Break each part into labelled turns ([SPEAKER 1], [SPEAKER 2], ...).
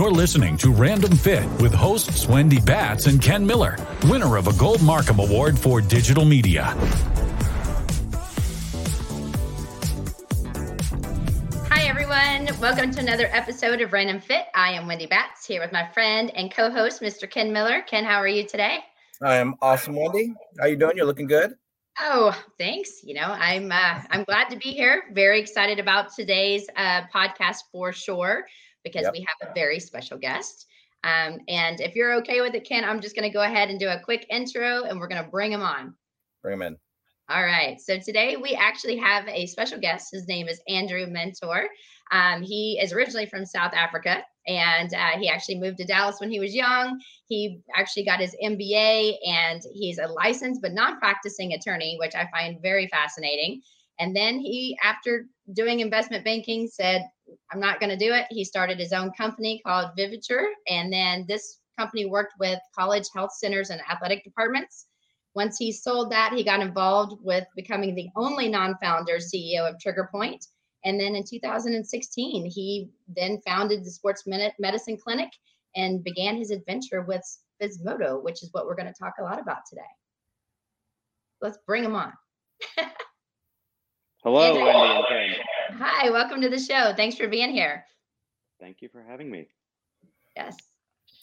[SPEAKER 1] You're listening to Random Fit with hosts Wendy Batts and Ken Miller, winner of a Gold MarCom Award for Digital Media.
[SPEAKER 2] Hi, everyone. Welcome to another episode of Random Fit. I am Wendy Batts here with my friend and co host, Mr. Ken Miller. Ken, how are you today?
[SPEAKER 3] I am awesome, Wendy. How you doing? You're looking good.
[SPEAKER 2] Oh, thanks. You know, I'm uh, I'm glad to be here. Very excited about today's uh, podcast for sure because yep. we have a very special guest. Um, and if you're okay with it, Ken, I'm just going to go ahead and do a quick intro and we're going to bring him on.
[SPEAKER 3] Bring him in.
[SPEAKER 2] All right. So today we actually have a special guest. His name is Andrew Menter. Um, he is originally from South Africa and uh, he actually moved to Dallas when he was young. He actually got his MBA and he's a licensed but non practicing attorney, which I find very fascinating. And then he, after doing investment banking, said, I'm not going to do it. He started his own company called Vivature. And then this company worked with college health centers and athletic departments. Once he sold that, he got involved with becoming the only non founder CEO of Trigger Point. And then in 2016, he then founded the Sports Medicine Clinic and began his adventure with Physmodo, which is what we're going to talk a lot about today. Let's bring him on.
[SPEAKER 4] Hello, Wendy and Ken.
[SPEAKER 2] Hi, welcome to the show. Thanks for being here.
[SPEAKER 4] Thank you for having me.
[SPEAKER 2] Yes.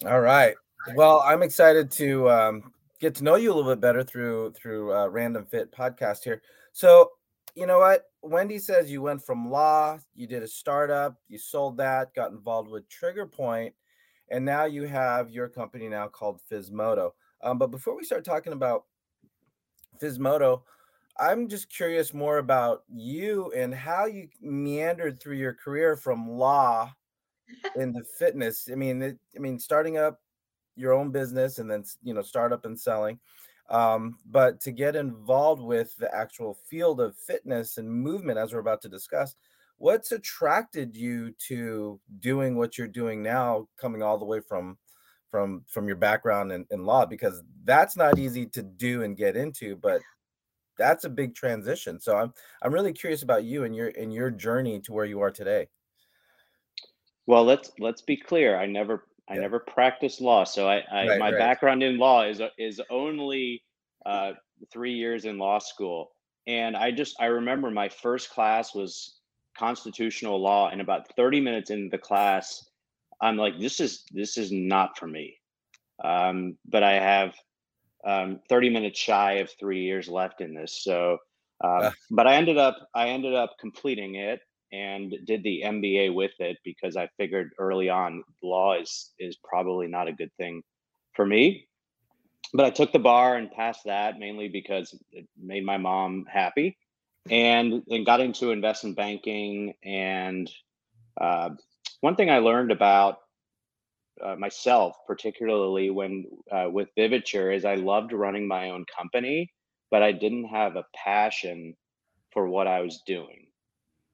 [SPEAKER 3] All right. Well, I'm excited to um, get to know you a little bit better through through uh, Random Fit podcast here. So, you know what? Wendy says you went from law, you did a startup, you sold that, got involved with Trigger Point, and now you have your company now called Physmodo. Um, but before we start talking about Physmodo, I'm just curious more about you and how you meandered through your career from law into fitness. I mean, it, I mean, starting up your own business and then you know startup and selling, um, but to get involved with the actual field of fitness and movement, as we're about to discuss, what's attracted you to doing what you're doing now, coming all the way from from from your background in, in law because that's not easy to do and get into but that's a big transition. So I'm I'm really curious about you and your and your journey to where you are today.
[SPEAKER 4] Well, let's let's be clear. I never I yeah. never practiced law, so I, I right, my right. background in law is is only uh, three years in law school, and I just I remember my first class was constitutional law, and about thirty minutes into the class, I'm like, this is this is not for me. Um, but I have um, 30 minutes shy of three years left in this. So, um, uh. but I ended up I ended up completing it and did the MBA with it because I figured early on law is is probably not a good thing for me. But I took the bar and passed that mainly because it made my mom happy, and and got into investment banking. And uh, one thing I learned about uh, myself, particularly when uh, with Vivature, is I loved running my own company, but I didn't have a passion for what I was doing.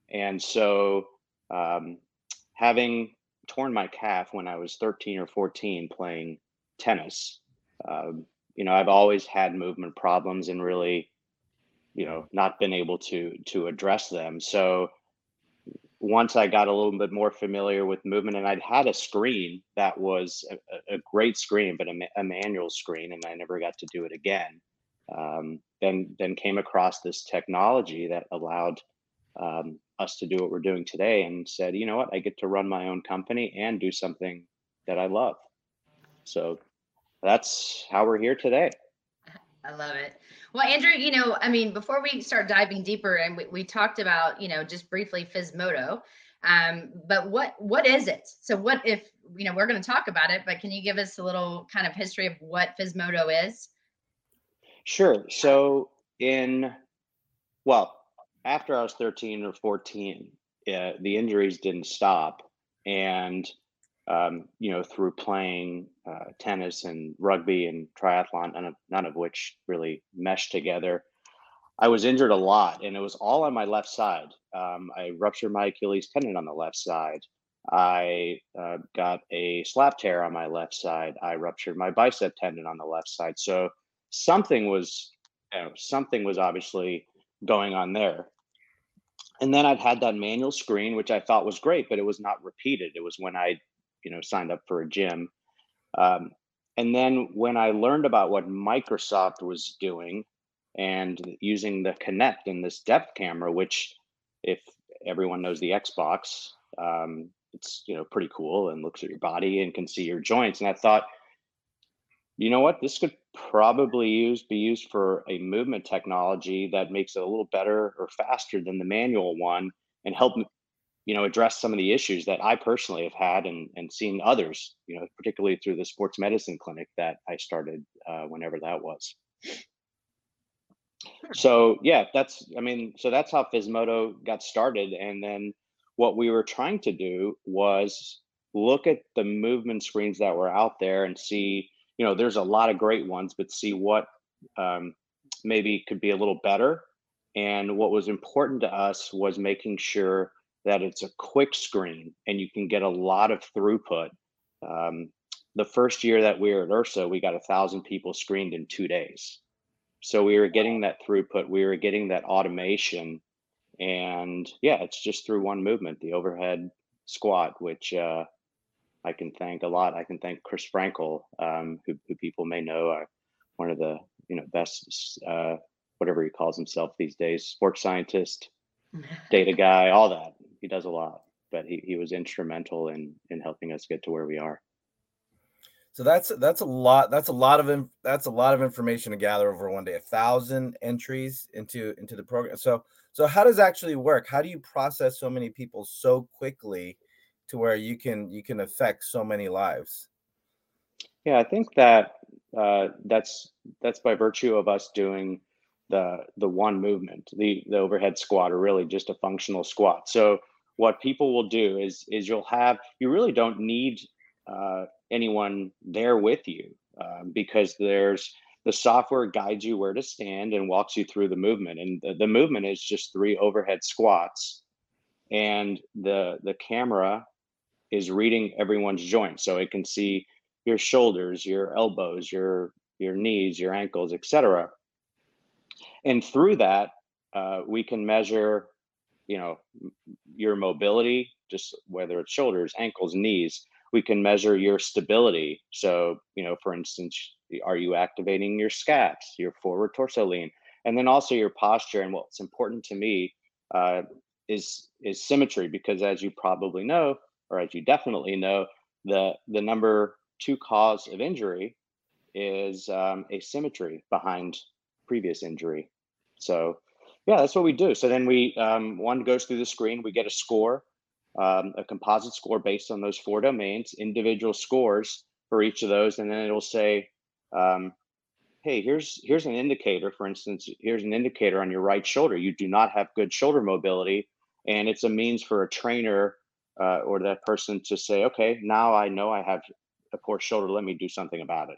[SPEAKER 4] And so, um, having torn my calf when I was 13 or 14 playing tennis, um, you know, I've always had movement problems and really, you know, not been able to to address them. So once I got a little bit more familiar with movement, and I'd had a screen that was a, a great screen, but a, a, manual screen, and I never got to do it again. Um, then, then came across this technology that allowed um, us to do what we're doing today, and said, you know what, I get to run my own company and do something that I love. So that's how we're here today.
[SPEAKER 2] I love it. Well, Andrew, you know, I mean, before we start diving deeper, and we, we talked about, you know, just briefly Physmodo, um, but what what is it? So, what if you know we're going to talk about it, but can you give us a little kind of history of what Physmodo is?
[SPEAKER 4] Sure. So, in well, after I was thirteen or fourteen, uh, the injuries didn't stop, and um, you know, through playing uh, tennis and rugby and triathlon, none of, none of which really meshed together. I was injured a lot, and it was all on my left side. Um, I ruptured my Achilles tendon on the left side. I uh, got a slap tear on my left side. I ruptured my bicep tendon on the left side. So something was, you know, something was obviously going on there. And then I've had that manual screen, which I thought was great, but it was not repeated. It was when I you know signed up for a gym. Um, and then when I learned about what Microsoft was doing and using the Kinect and this depth camera, which if everyone knows the Xbox, um, it's you know pretty cool and looks at your body and can see your joints. And I thought, you know what, this could probably use be used for a movement technology that makes it a little better or faster than the manual one and help you know address some of the issues that i personally have had and and seen others you know particularly through the sports medicine clinic that i started uh, whenever that was. So yeah that's i mean so that's how Physmodo got started and then what we were trying to do was look at the movement screens that were out there and see you know there's a lot of great ones but see what um, maybe could be a little better. And what was important to us was making sure that it's a quick screen and you can get a lot of throughput. Um, the first year that we were at IHRSA, we got a thousand people screened in two days. So we were getting that throughput, we were getting that automation, and yeah, it's just through one movement, the overhead squat, which uh, I can thank a lot. I can thank Chris Frankel, um, who, who, people may know are one of the you know best, uh, whatever he calls himself these days, sports scientist, data guy, all that he does a lot, but he, he was instrumental in in helping us get to where we are.
[SPEAKER 3] So that's that's a lot. That's a lot of that's a lot of information to gather over one day. A thousand entries into into the program. So so how does actually work? How do you process so many people so quickly to where you can you can affect so many lives?
[SPEAKER 4] Yeah, I think that uh, that's that's by virtue of us doing the the one movement, the the overhead squat, or really just a functional squat. So what people will do is is you'll have you really don't need uh, anyone there with you um, because there's the software guides you where to stand and walks you through the movement. And the, the movement is just three overhead squats and the the camera is reading everyone's joints. So it can see your shoulders your elbows your your knees your ankles etc and through that uh, we can measure you know your mobility just whether it's shoulders ankles knees we can measure your stability. So you know for instance are you activating your scaps your forward torso lean? And then also your posture. And what's important to me uh, is is symmetry because as you probably know or as you definitely know the the number two cause of injury is um, asymmetry behind previous injury. So yeah, that's what we do. So then we um, one goes through the screen. We get a score, um, a composite score based on those four domains, individual scores for each of those, and then it'll say, um, "Hey, here's here's an indicator. For instance, here's an indicator on your right shoulder. You do not have good shoulder mobility, and it's a means for a trainer uh, or that person to say, okay, now I know I have a poor shoulder. Let me do something about it."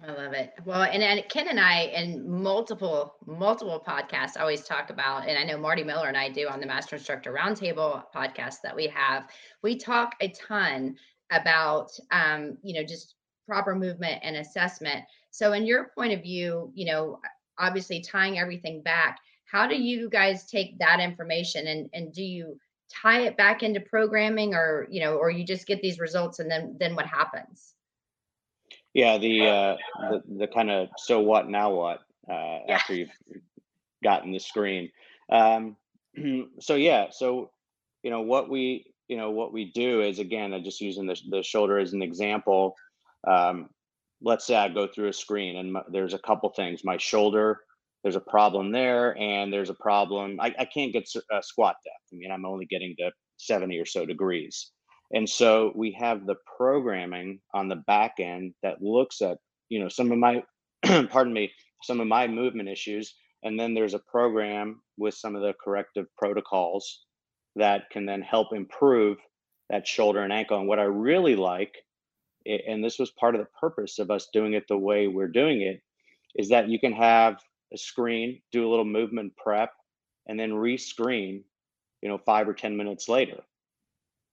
[SPEAKER 2] I love it. Well, and, and Ken and I, in multiple multiple podcasts, always talk about, and I know Marty Miller and I do on the Master Instructor Roundtable podcast that we have. We talk a ton about, um, you know, just proper movement and assessment. So, in your point of view, you know, obviously tying everything back, how do you guys take that information and and do you tie it back into programming, or you know, or you just get these results and then then what happens?
[SPEAKER 4] Yeah, the uh, the, the kind of so what now what uh, yeah. after you've gotten the screen. Um, so yeah, so you know what we you know what we do is again, I'm just using the the shoulder as an example. Um, let's say I go through a screen and my, there's a couple things. My shoulder, there's a problem there, and there's a problem. I, I can't get uh, squat depth. I mean, I'm only getting to 70 or so degrees. And so we have the programming on the back end that looks at, you know, some of my, pardon me, some of my movement issues. And then there's a program with some of the corrective protocols that can then help improve that shoulder and ankle. And what I really like, and this was part of the purpose of us doing it the way we're doing it, is that you can have a screen, do a little movement prep, and then re-screen, you know, five or 10 minutes later.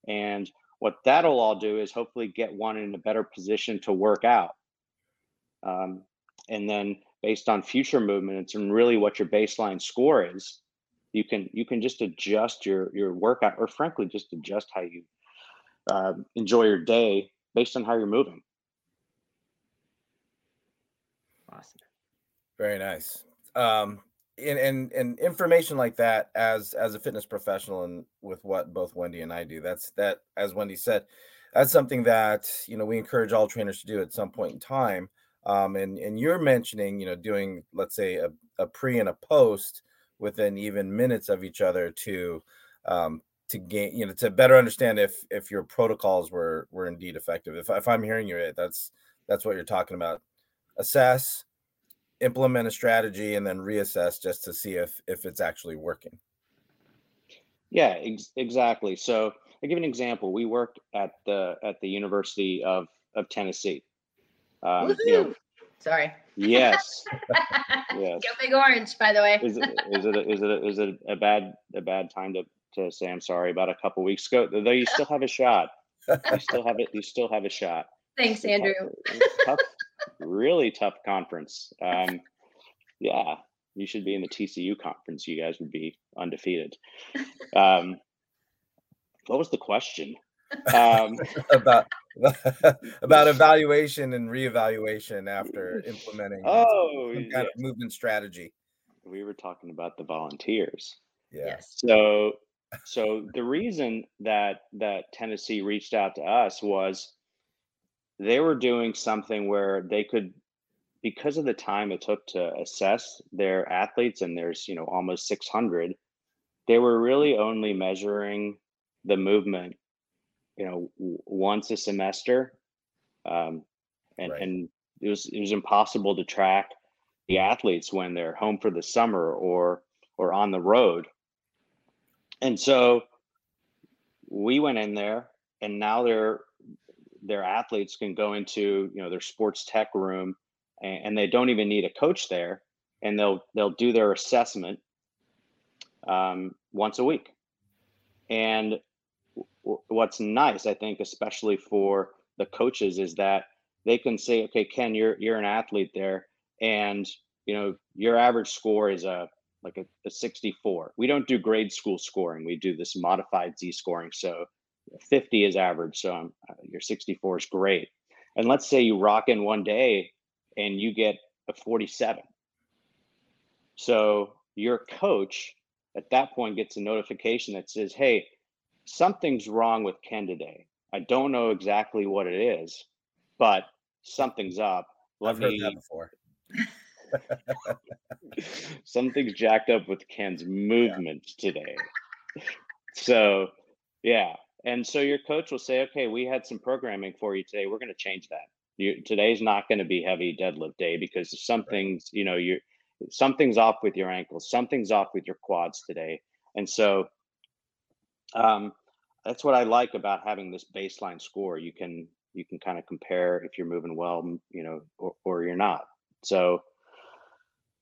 [SPEAKER 4] And what that'll all do is hopefully get one in a better position to work out. Um, and then based on future movements and really what your baseline score is, you can you can just adjust your your workout or frankly just adjust how you uh, enjoy your day based on how you're moving.
[SPEAKER 2] Awesome.
[SPEAKER 3] Very nice. Um, and, and and information like that as as a fitness professional and with what both Wendy and I do, that's that as Wendy said, that's something that you know we encourage all trainers to do at some point in time. Um, and and you're mentioning, you know, doing let's say a, a pre and a post within even minutes of each other to um, to gain, you know, to better understand if if your protocols were were indeed effective. If if I'm hearing you right, that's that's what you're talking about. Assess, implement a strategy, and then reassess just to see if if it's actually working.
[SPEAKER 4] Yeah, ex- exactly. So I'll give an example. We worked at the at the University of of Tennessee.
[SPEAKER 2] Um, you know, Sorry.
[SPEAKER 4] Yes.
[SPEAKER 2] yes. Go big orange, by the way.
[SPEAKER 4] is it is it a, is it a, is it a bad a bad time to to say I'm sorry about a couple weeks ago? Though you still have a shot. You still have it. You still have a shot.
[SPEAKER 2] Thanks, Andrew.
[SPEAKER 4] Tough, tough, really tough conference. Um, yeah, you should be in the TCU conference. You guys would be undefeated. Um, what was the question?
[SPEAKER 3] Um, about about evaluation and reevaluation after implementing
[SPEAKER 4] oh
[SPEAKER 3] some kind of movement strategy.
[SPEAKER 4] We were talking about the volunteers.
[SPEAKER 3] Yeah.
[SPEAKER 2] Yes.
[SPEAKER 4] So so the reason that that Tennessee reached out to us was they were doing something where they could because of the time it took to assess their athletes and there's you know almost 600 they were really only measuring the movement you know once a semester um, and right. and it was it was impossible to track the athletes when they're home for the summer or or on the road and so we went in there and now their their athletes can go into you know their sports tech room and, and they don't even need a coach there and they'll they'll do their assessment um, once a week and what's nice, I think, especially for the coaches, is that they can say, okay, Ken, you're you're an athlete there, and you know your average score is a like a, a 64. We don't do grade school scoring. We do this modified Z scoring. So 50 is average. So um, your 64 is great. And let's say you rock in one day and you get a 47. So your coach at that point gets a notification that says, hey, something's wrong with Ken today. I don't know exactly what it is, but something's up.
[SPEAKER 3] Let I've me, heard that before.
[SPEAKER 4] something's jacked up with Ken's movement yeah. today. so, yeah. And so your coach will say, okay, we had some programming for you today. We're going to change that. You, today's not going to be heavy deadlift day because something's, you know, you something's off with your ankles, something's off with your quads today. And so um, that's what I like about having this baseline score. You can you can kind of compare if you're moving well, you know, or, or you're not. So,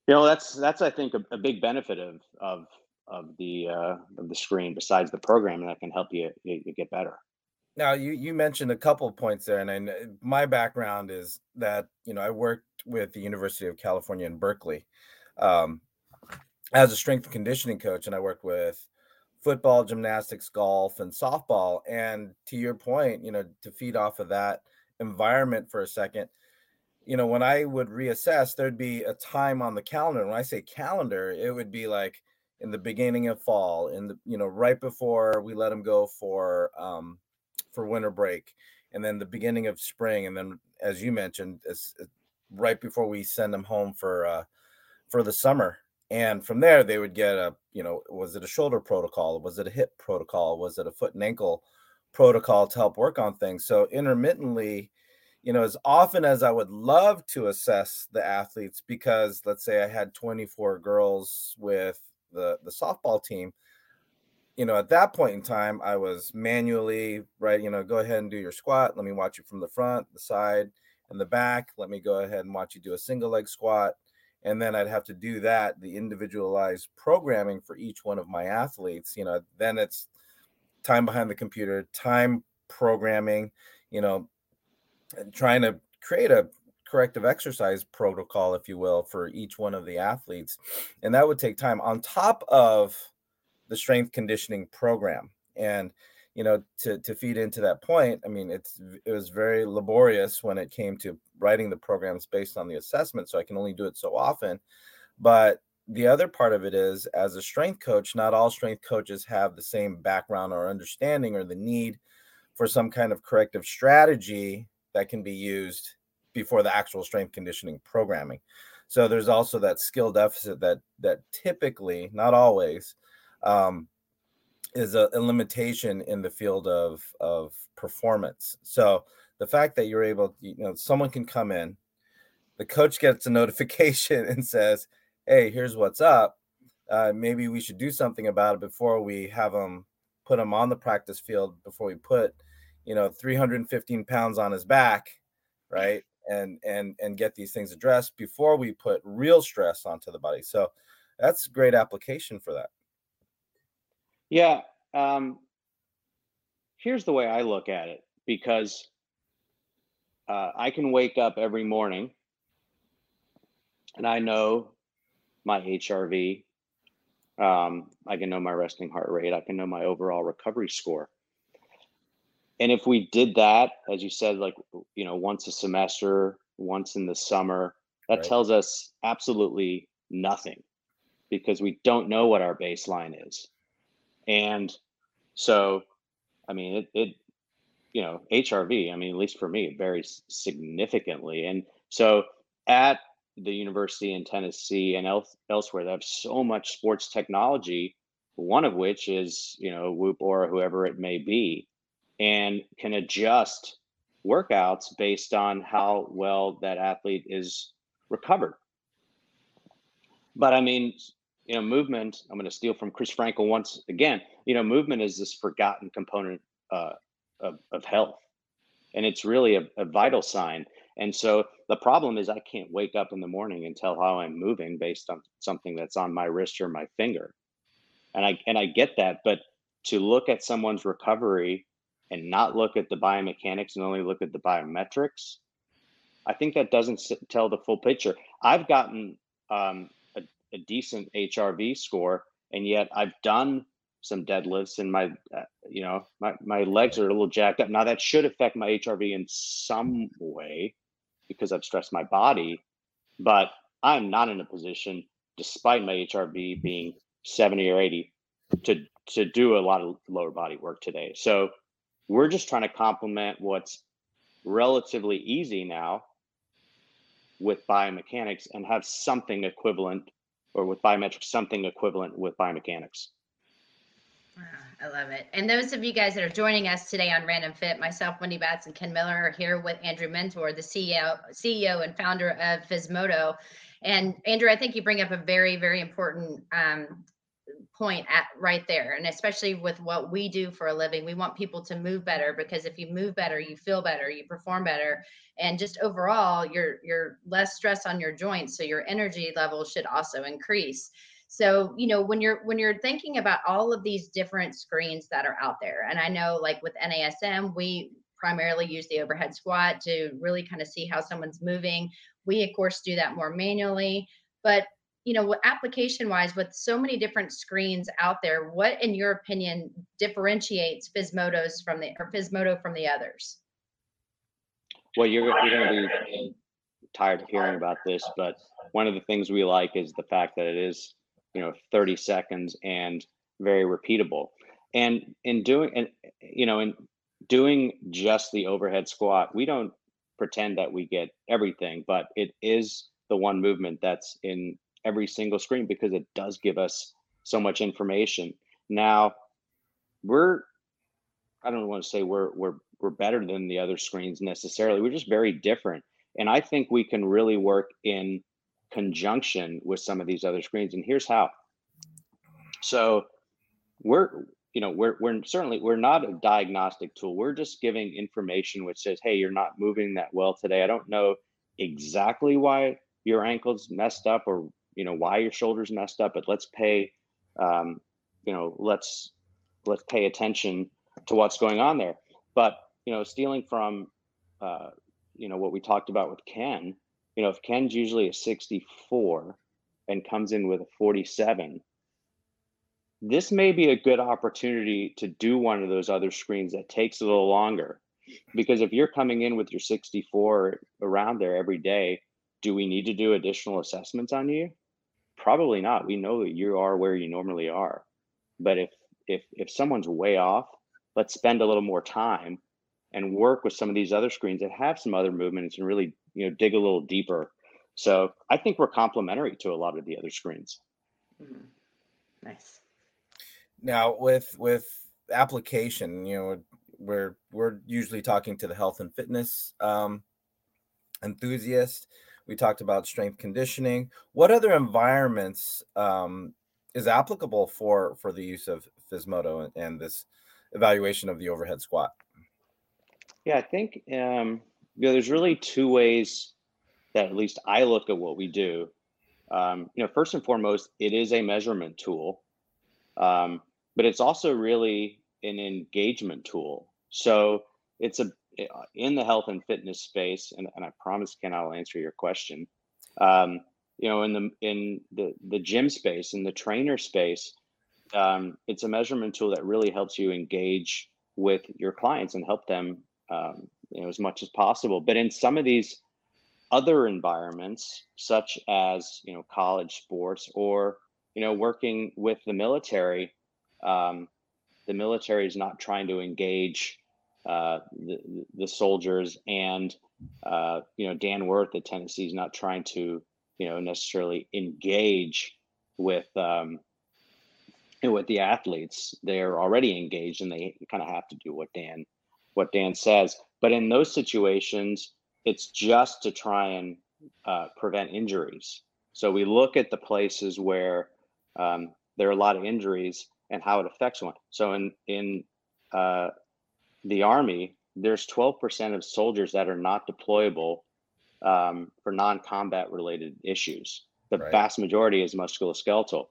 [SPEAKER 4] you know, that's that's I think a, a big benefit of of of the uh, of the screen besides the programming that can help you, you, you get better.
[SPEAKER 3] Now you you mentioned a couple of points there, and I, my background is that you know I worked with the University of California in Berkeley um, as a strength and conditioning coach, and I worked with football, gymnastics, golf, and softball. And to your point, you know, to feed off of that environment for a second, you know, when I would reassess, there'd be a time on the calendar. When I say calendar, it would be like in the beginning of fall, in the you know, right before we let them go for um for winter break, and then the beginning of spring, and then as you mentioned, it's right before we send them home for uh for the summer. And from there they would get a you know was it a shoulder protocol? Was it a hip protocol? Was it a foot and ankle protocol to help work on things? So intermittently you know as often as i would love to assess the athletes because let's say i had 24 girls with the the softball team you know at that point in time i was manually right you know go ahead and do your squat let me watch you from the front the side and the back let me go ahead and watch you do a single leg squat and then I'd have to do that, the individualized programming for each one of my athletes. You know, then it's time behind the computer, time programming, you know, and trying to create a corrective exercise protocol, if you will, for each one of the athletes. And that would take time on top of the strength conditioning program. And, you know, to to feed into that point, I mean, it's it was very laborious when it came to writing the programs based on the assessment, so I can only do it so often. But the other part of it is as a strength coach, not all strength coaches have the same background or understanding or the need for some kind of corrective strategy that can be used before the actual strength conditioning programming. So there's also that skill deficit that that typically, not always, um, is a, a, limitation in the field of of performance. So the fact that you're able, you know, someone can come in, the coach gets a notification and says, "Hey, here's what's up. Uh, maybe we should do something about it before we have them put him on the practice field. Before we put, you know, 315 pounds on his back, right? And and and get these things addressed before we put real stress onto the body. So that's great application for that.
[SPEAKER 4] Yeah. Um, here's the way I look at it because uh, I can wake up every morning and I know my HRV. Um, I can know my resting heart rate. I can know my overall recovery score. And if we did that, as you said, like, you know, once a semester, once in the summer, that right. tells us absolutely nothing because we don't know what our baseline is. And so, I mean, it, it, you know, HRV, I mean, at least for me, it varies significantly. And so at the university in Tennessee and el- elsewhere, they have so much sports technology, one of which is, you know, Whoop or whoever it may be, and can adjust workouts based on how well that athlete is recovered. But I mean, you know, movement, I'm going to steal from Chris Frankel once again. You know, movement is this forgotten component uh, of, of health, and it's really a, a vital sign. And so the problem is, I can't wake up in the morning and tell how I'm moving based on something that's on my wrist or my finger. And I and I get that, but to look at someone's recovery and not look at the biomechanics and only look at the biometrics, I think that doesn't tell the full picture. I've gotten um, a decent HRV score, and yet I've done some deadlifts and my uh, you know my, my legs are a little jacked up now that should affect my hrv in some way because i've stressed my body but i'm not in a position despite my hrv being 70 or 80 to to do a lot of lower body work today so we're just trying to complement what's relatively easy now with biomechanics and have something equivalent or with biometrics something equivalent with biomechanics.
[SPEAKER 2] I love it. And those of you guys that are joining us today on Random Fit, myself, Wendy Batts, and Ken Miller are here with Andrew Menter, the CEO, CEO and founder of Physmodo. And Andrew, I think you bring up a very, very important um, point at right there and especially with what we do for a living we want people to move better because if you move better you feel better you perform better and just overall you're you're less stress on your joints so your energy level should also increase. So you know when you're when you're thinking about all of these different screens that are out there and i know like with nasm we primarily use the overhead squat to really kind of see how someone's moving. We of course do that more manually but you know, application wise, with so many different screens out there, what, in your opinion, differentiates Physmodo's from the or Physmodo from the others?
[SPEAKER 4] Well, you're, you're going to be tired of hearing about this, but one of the things we like is the fact that it is, you know, 30 seconds and very repeatable. And in doing, and you know, in doing just the overhead squat, we don't pretend that we get everything, but it is the one movement that's in every single screen because it does give us so much information. Now, we're I don't want to say we're we're we're better than the other screens necessarily. We're just very different. And I think we can really work in conjunction with some of these other screens. And here's how. So we're you know we're we're certainly we're not a diagnostic tool. We're just giving information which says, hey, you're not moving that well today. I don't know exactly why your ankle's messed up or you know why your shoulders messed up but let's pay um, you know let's let's pay attention to what's going on there but you know stealing from uh, you know what we talked about with ken you know if ken's usually a 64 and comes in with a 47 this may be a good opportunity to do one of those other screens that takes a little longer. Because if you're coming in with your 64 around there every day, do we need to do additional assessments on you? Probably not. We know that you are where you normally are. But if if if someone's way off, let's spend a little more time and work with some of these other screens that have some other movements and really you know dig a little deeper. So I think we're complementary to a lot of the other screens.
[SPEAKER 2] Mm-hmm. Nice.
[SPEAKER 3] Now with with application, you know, we're we're usually talking to the health and fitness um, enthusiast. We talked about strength conditioning. What other environments um, is applicable for for the use of Physmodo and, and this evaluation of the overhead squat?
[SPEAKER 4] Yeah, I think um, you know, there's really two ways that at least I look at what we do. Um, you know, first and foremost, it is a measurement tool. Um, but it's also really an engagement tool. So it's a in the health and fitness space, and, and I promise Ken I'll answer your question. Um, you know, in the in the the gym space, in the trainer space, um, it's a measurement tool that really helps you engage with your clients and help them um, you know as much as possible. But in some of these other environments, such as you know college sports or you know working with the military, um, the military is not trying to engage uh, the, the soldiers and uh, you know Dan Worth at Tennessee is not trying to you know necessarily engage with um, with the athletes. They're already engaged and they kind of have to do what Dan what Dan says. But in those situations, it's just to try and uh, prevent injuries. So we look at the places where um, there are a lot of injuries and how it affects one. So in in uh, the army, there's 12% of soldiers that are not deployable um, for non-combat related issues. The right. vast majority is musculoskeletal.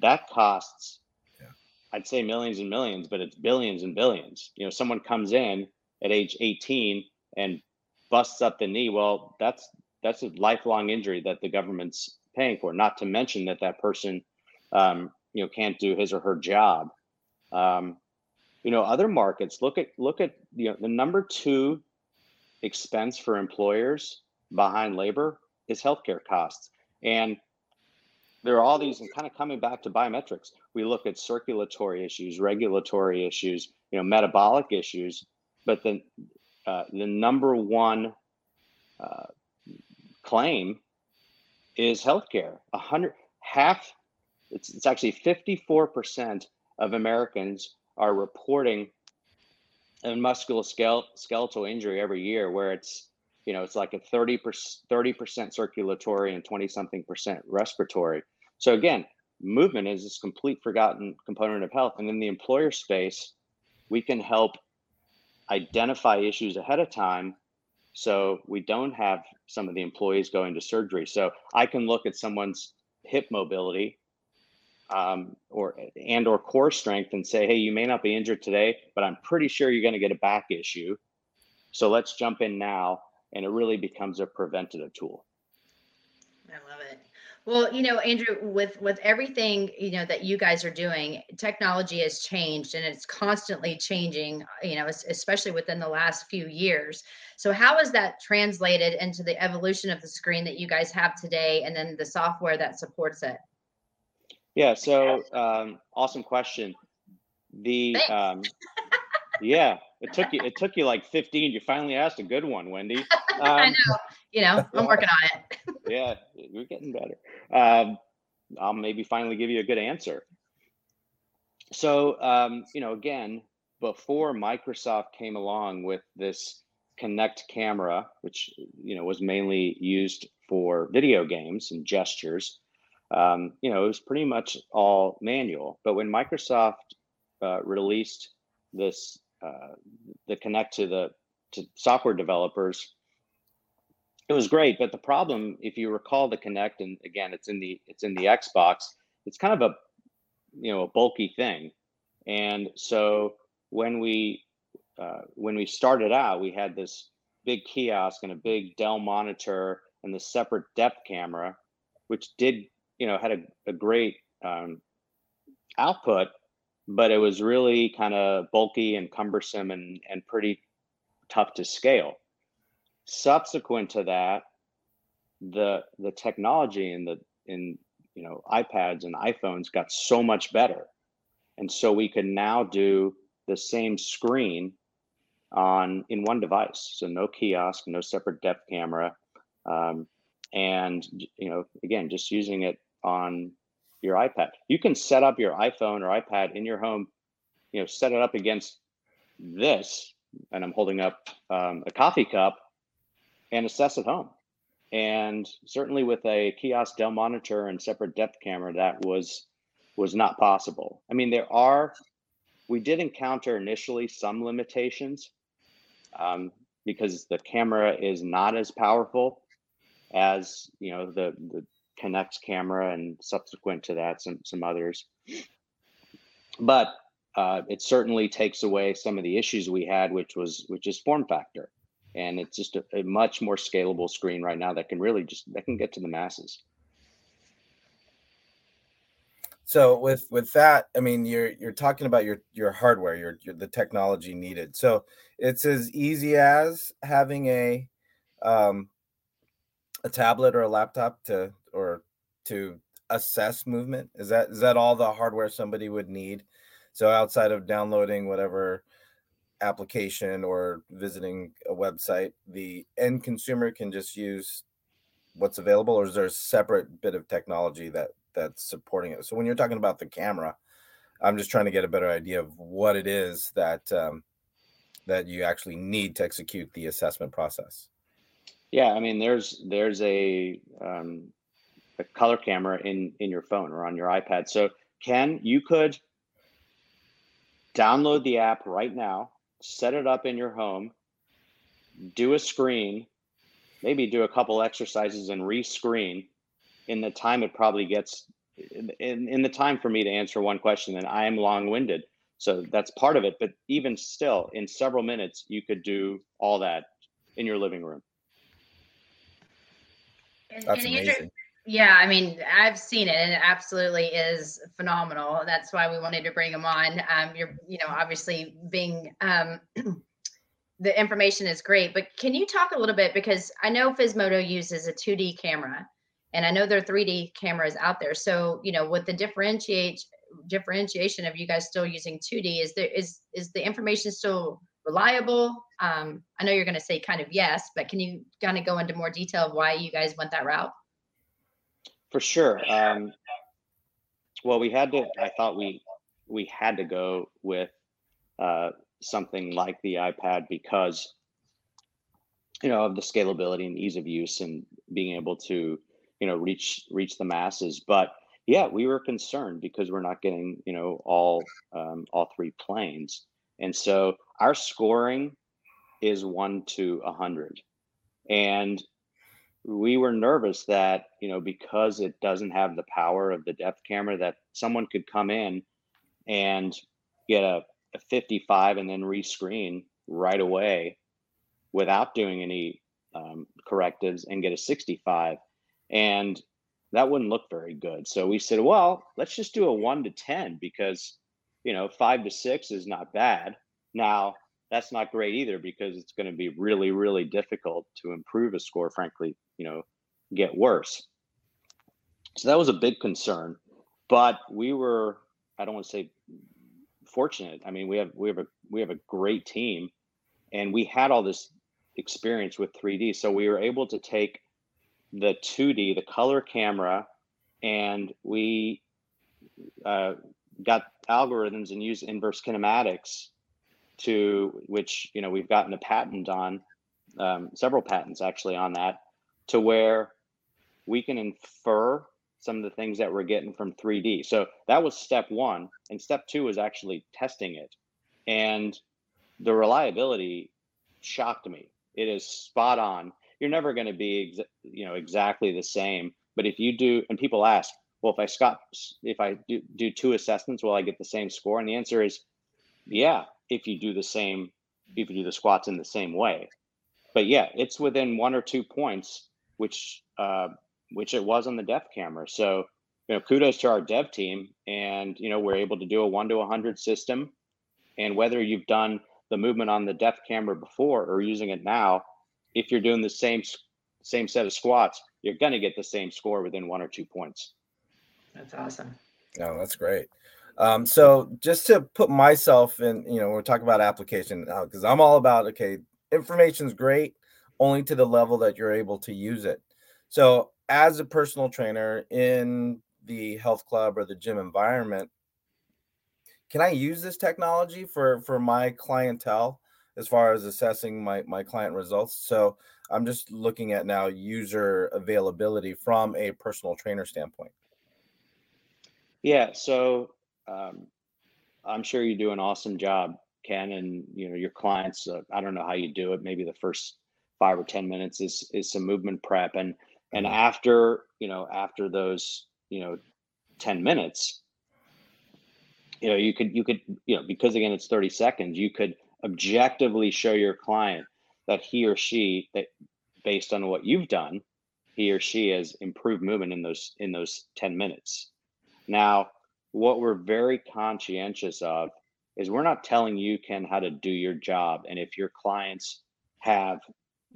[SPEAKER 4] That costs, yeah. I'd say millions and millions, but it's billions and billions. You know, someone comes in at age 18 and busts up the knee. Well, that's that's a lifelong injury that the government's paying for. Not to mention that that person um, you know can't do his or her job. Um, you know, other markets look at look at you know the number two expense for employers behind labor is healthcare costs, and there are all these and kind of coming back to biometrics. We look at circulatory issues, regulatory issues, you know, metabolic issues, but the uh, the number one uh, claim is healthcare. A hundred half it's, it's actually 54% of Americans are reporting a musculoskeletal injury every year where it's you know it's like a 30 percent circulatory and 20 something percent respiratory. So again movement is this complete forgotten component of health. And in the employer space we can help identify issues ahead of time so we don't have some of the employees going to surgery. So i can look at someone's hip mobility um, or and or core strength and say, hey, you may not be injured today, but I'm pretty sure you're going to get a back issue. So let's jump in now, and it really becomes a preventative tool.
[SPEAKER 2] I love it. Well, you know, Andrew, with with everything you know that you guys are doing, technology has changed and it's constantly changing. You know, especially within the last few years. So, how is that translated into the evolution of the screen that you guys have today, and then the software that supports it?
[SPEAKER 4] Yeah. So um, awesome question. The um, yeah, it took you it took you like 15. You finally asked a good one, Wendy.
[SPEAKER 2] Um, I know. You know, I'm working on it.
[SPEAKER 4] yeah, you're getting better. Um, I'll maybe finally give you a good answer. So um, you know, again, before Microsoft came along with this Kinect camera, which you know was mainly used for video games and gestures um, you know, it was pretty much all manual. But when Microsoft uh, released this, uh, the Kinect to the to software developers, it was great. But the problem, if you recall the Kinect, and again, it's in the it's in the Xbox. It's kind of a you know a bulky thing, and so when we uh, when we started out, we had this big kiosk and a big Dell monitor and the separate depth camera, which did you know had a, a great um, output, but it was really kind of bulky and cumbersome and, and pretty tough to scale. Subsequent to that, the the technology in the in you know iPads and iPhones got so much better, and so we can now do the same screen on in one device. So no kiosk, no separate depth camera, um, and you know again just using it on your iPad. You can set up your iPhone or iPad in your home. You know, set it up against this, and I'm holding up um, a coffee cup, and assess at home. And certainly with a kiosk Dell monitor and separate depth camera, that was was not possible. I mean, there are we did encounter initially some limitations um, because the camera is not as powerful as you know the the Kinect camera and subsequent to that some some others. But uh, it certainly takes away some of the issues we had, which was which is form factor, and it's just a, a much more scalable screen right now that can really just that can get to the masses.
[SPEAKER 3] So with with that, I mean, you're you're talking about your your hardware, your, your the technology needed. So it's as easy as having a um, a tablet or a laptop to or to assess movement. Is that is that all the hardware somebody would need? So outside of downloading whatever application or visiting a website, the end consumer can just use what's available, or is there a separate bit of technology that that's supporting it. So when you're talking about the camera, I'm just trying to get a better idea of what it is that um, that you actually need to execute the assessment process.
[SPEAKER 4] Yeah, I mean, there's there's a um, a color camera in in your phone or on your iPad. So Ken, you could download the app right now, set it up in your home, do a screen, maybe do a couple exercises and re-screen, in the time it probably gets in, in the time for me to answer one question and i am long-winded. So that's part of it but even still in several minutes you could do all that in your living room.
[SPEAKER 3] That's amazing
[SPEAKER 2] yeah, I mean, I've seen it, and it absolutely is phenomenal. That's why we wanted to bring him on. Um, you're, you know, obviously being um, the information is great, but can you talk a little bit because I know Physmodo uses a 2D camera, and I know there are 3D cameras out there. So, you know, with the differentiate differentiation of you guys still using 2D, is there is is the information still reliable? Um, I know you're going to say kind of yes, but can you kind of go into more detail of why you guys went that route?
[SPEAKER 4] For sure. Um, well, we had to. I thought we we had to go with uh, something like the iPad because you know of the scalability and ease of use and being able to you know reach reach the masses but yeah we were concerned because we're not getting you know all um, all three planes and so our scoring is one to a hundred and we were nervous that you know because it doesn't have the power of the depth camera that someone could come in and get a, a 55 and then rescreen right away without doing any um, correctives and get a 65 and that wouldn't look very good. So we said, well, let's just do a one to 10 because, you know, five to six is not bad. Now, that's not great either because it's going to be really, really difficult to improve a score, frankly, you know, get worse. So that was a big concern. But we were, I don't want to say fortunate. I mean, we have we have a we have a great team and we had all this experience with 3D. So we were able to take the 2D, the color camera, and we uh, got algorithms and used inverse kinematics to which you know we've gotten a patent on um, several patents actually on that to where we can infer some of the things that we're getting from 3D. So that was step one, and step two is actually testing it, and the reliability shocked me. It is spot on you're never going to be ex- you know exactly the same but if you do and people ask well if i scott if i do, do two assessments will i get the same score and the answer is yeah if you do the same if you do the squats in the same way but yeah it's within one or two points which uh which it was on the depth camera so you know, kudos to our dev team, and you know, we're able to do a one to 100 system, and whether you've done the movement on the depth camera before or using it now, if you're doing the same same set of squats, you're going to get the same score within one or two points.
[SPEAKER 2] That's awesome.
[SPEAKER 3] Oh, that's great. Um, so just to put myself in, you know, we're talking about application because uh, I'm all about okay, information's great, only to the level that you're able to use it. So as a personal trainer in the health club or the gym environment, can I use this technology for for my clientele as far as assessing my my client results? So I'm just looking at now user availability from a personal trainer standpoint.
[SPEAKER 4] Yeah, so um, I'm sure you do an awesome job, Ken, and you know your clients. Uh, I don't know how you do it. Maybe the first five or ten minutes is is some movement prep, and and mm-hmm. after you know after those you know ten minutes, you know you could you could you know because again it's 30 seconds you could objectively show your client that he or she that based on what you've done he or she has improved movement in those in those 10 minutes. Now what we're very conscientious of is we're not telling you ken how to do your job. And if your clients have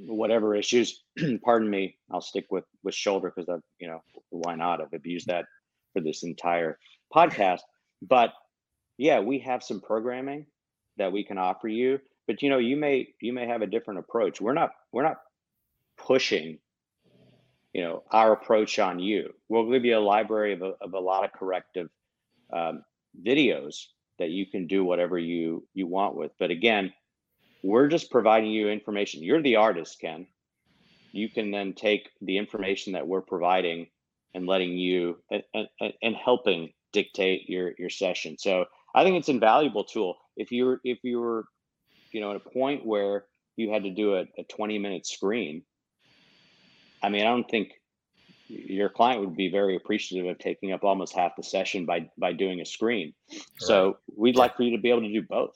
[SPEAKER 4] whatever issues pardon me i'll stick with with shoulder because i've you know why not? I've abused that for this entire podcast. But yeah we have some programming that we can offer you. But you know you may you may have a different approach. We're not we're not pushing you know our approach on you. We'll give you a library of a, of a lot of corrective um, videos that you can do whatever you you want with. But again we're just providing you information you're the artist ken you can then take the information that we're providing and letting you and, and, and helping dictate your your session so i think it's an invaluable tool if you're if you were you know at a point where you had to do a, a 20 minute screen I mean, I don't think your client would be very appreciative of taking up almost half the session by by doing a screen. Right. So we'd like for you to be able to do both.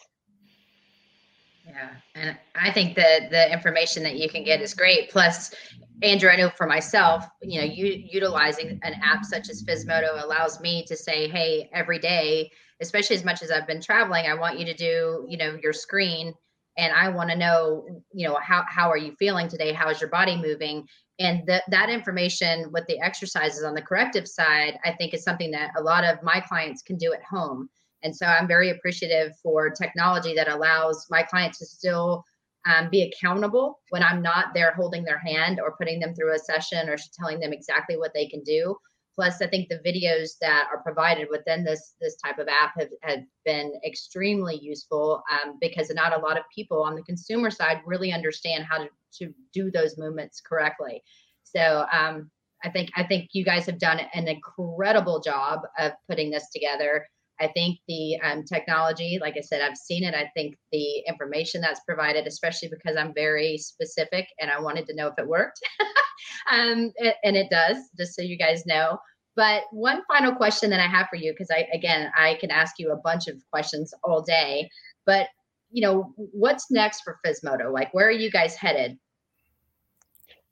[SPEAKER 2] Yeah, and I think that the information that you can get is great. Plus, Andrew, I know for myself, you know, you utilizing an app such as Physmodo allows me to say, hey, every day, especially as much as I've been traveling, I want you to do, you know, your screen and I want to know, you know, how how are you feeling today? How is your body moving? And that that information with the exercises on the corrective side, I think is something that a lot of my clients can do at home. And so I'm very appreciative for technology that allows my clients to still um, be accountable when I'm not there holding their hand or putting them through a session or telling them exactly what they can do. Plus, I think the videos that are provided within this this type of app have, have been extremely useful um, because not a lot of people on the consumer side really understand how to, to do those movements correctly. So um, I think I think you guys have done an incredible job of putting this together. I think the um, technology, like I said, I've seen it. I think the information that's provided, especially because I'm very specific and I wanted to know if it worked. um, and it does, just so you guys know. But one final question that I have for you, because I, again, I can ask you a bunch of questions all day, but you know, what's next for Physmodo? Like, where are you guys headed?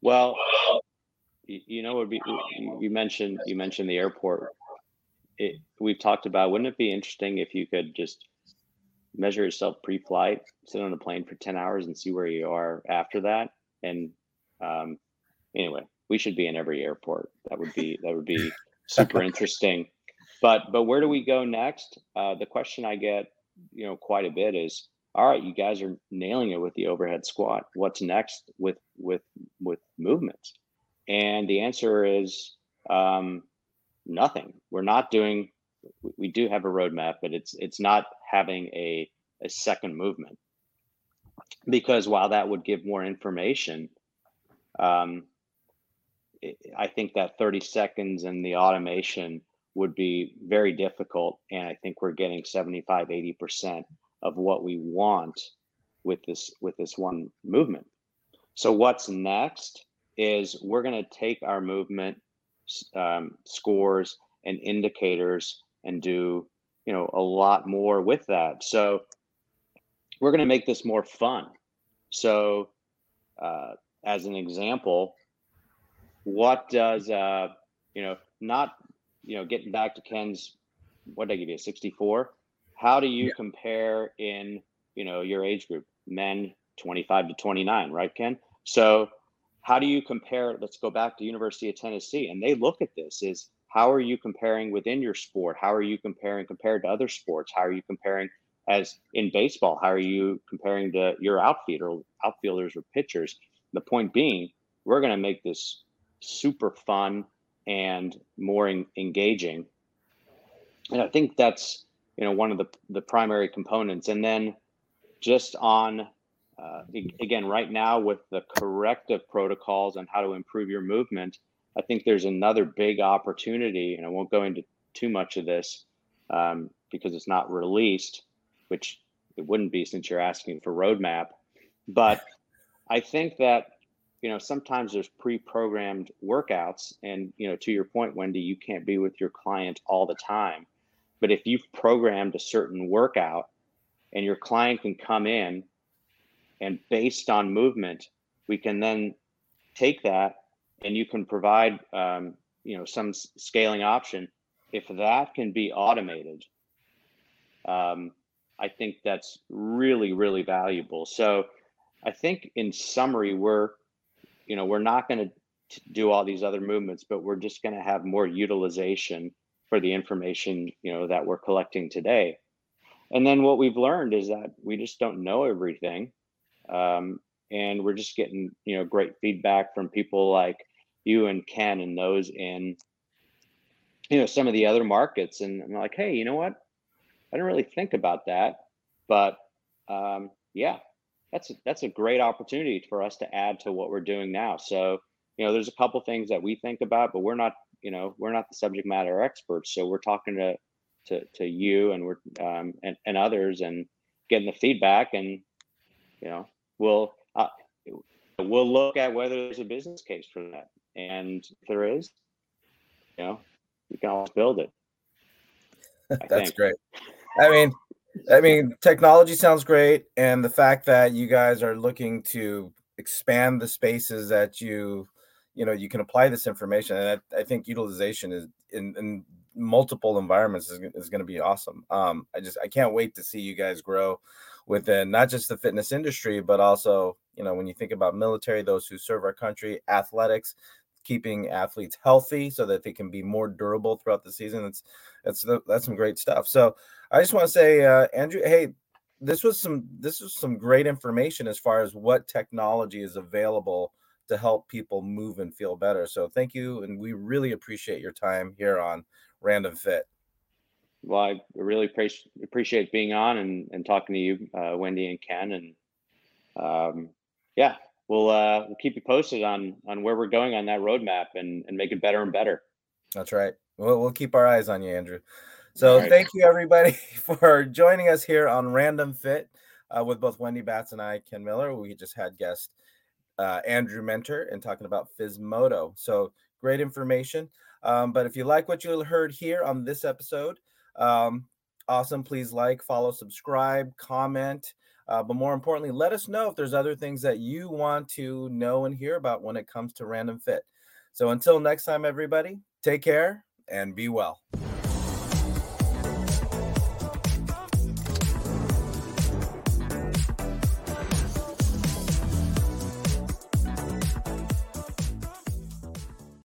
[SPEAKER 4] Well, you know, would be you mentioned you mentioned the airport it, we've talked about wouldn't it be interesting if you could just measure yourself pre-flight sit on a plane for 10 hours and see where you are after that? And um, anyway we should be in every airport. That would be that would be super interesting. But but where do we go next? Uh, the question i get you know quite a bit is all right you guys are nailing it with the overhead squat. What's next with with with movements? And the answer is um, nothing. We're not doing. We do have a roadmap, but it's it's not having a a second movement because while that would give more information, um, I think that 30 seconds and the automation would be very difficult. And I think we're getting 75, 80% of what we want with this with this one movement. So what's next is we're going to take our movement um, scores and indicators and do you know a lot more with that so we're going to make this more fun so uh, as an example what does uh, you know not you know, getting back to Ken's, what did I give you, 64? How do you yeah. compare in, you know, your age group, men 25 to 29, right, Ken? So how do you compare? Let's go back to University of Tennessee, and they look at this is how are you comparing within your sport? How are you comparing compared to other sports? How are you comparing as in baseball? How are you comparing to your outfielder, outfielders or pitchers? The point being, we're going to make this super fun and more in, engaging, and I think that's you know one of the the primary components. And then just on uh, again, right now with the corrective protocols on how to improve your movement, I think there's another big opportunity, and I won't go into too much of this um, because it's not released, which it wouldn't be since you're asking for roadmap. But I think that you know sometimes there's pre-programmed workouts, and you know to your point, Wendy, you can't be with your client all the time. But if you've programmed a certain workout, and your client can come in and based on movement we can then take that and you can provide um, you know some scaling option. If that can be automated um, i think that's really really valuable. So i think in summary we're you know we're not going to do all these other movements but we're just going to have more utilization for the information you know that we're collecting today. And then what we've learned is that we just don't know everything um, and we're just getting you know great feedback from people like you and Ken and those in you know some of the other markets. And I'm like hey you know what? I didn't really think about that. But um, yeah that's a, that's a great opportunity for us to add to what we're doing now. So you know there's a couple things that we think about but we're not you know we're not the subject matter experts. So we're talking to to, to you and we're um, and, and others and getting the feedback and you know we'll uh, we'll look at whether there's a business case for that, and if there is, you know, we can always build it.
[SPEAKER 3] That's think. great. I mean, I mean, technology sounds great, and the fact that you guys are looking to expand the spaces that you, you know, you can apply this information, and I, I think utilization is in, in multiple environments is, is going to be awesome. Um, I just I can't wait to see you guys grow within not just the fitness industry, but also, you know, when you think about military, those who serve our country, athletics, keeping athletes healthy so that they can be more durable throughout the season. That's that's that's some great stuff. So I just want to say, uh, Andrew, hey, this was some this was some great information as far as what technology is available to help people move and feel better. So thank you, and we really appreciate your time here on Random Fit.
[SPEAKER 4] Well, I really appreciate appreciate being on and, and talking to you, uh, Wendy and Ken, and um, yeah, we'll uh, we'll keep you posted on on where we're going on that roadmap and and make it better and better.
[SPEAKER 3] That's right. We'll we'll keep our eyes on you, Andrew. So right. thank you everybody for joining us here on Random Fit uh, with both Wendy Batts and I, Ken Miller. We just had guest uh, Andrew Menter and talking about Physmodo. So great information. Um, but if you like what you heard here on this episode, um, awesome. Please like, follow, subscribe, comment. Uh, but more importantly, let us know if there's other things that you want to know and hear about when it comes to Random Fit. So until next time, everybody, take care and be well.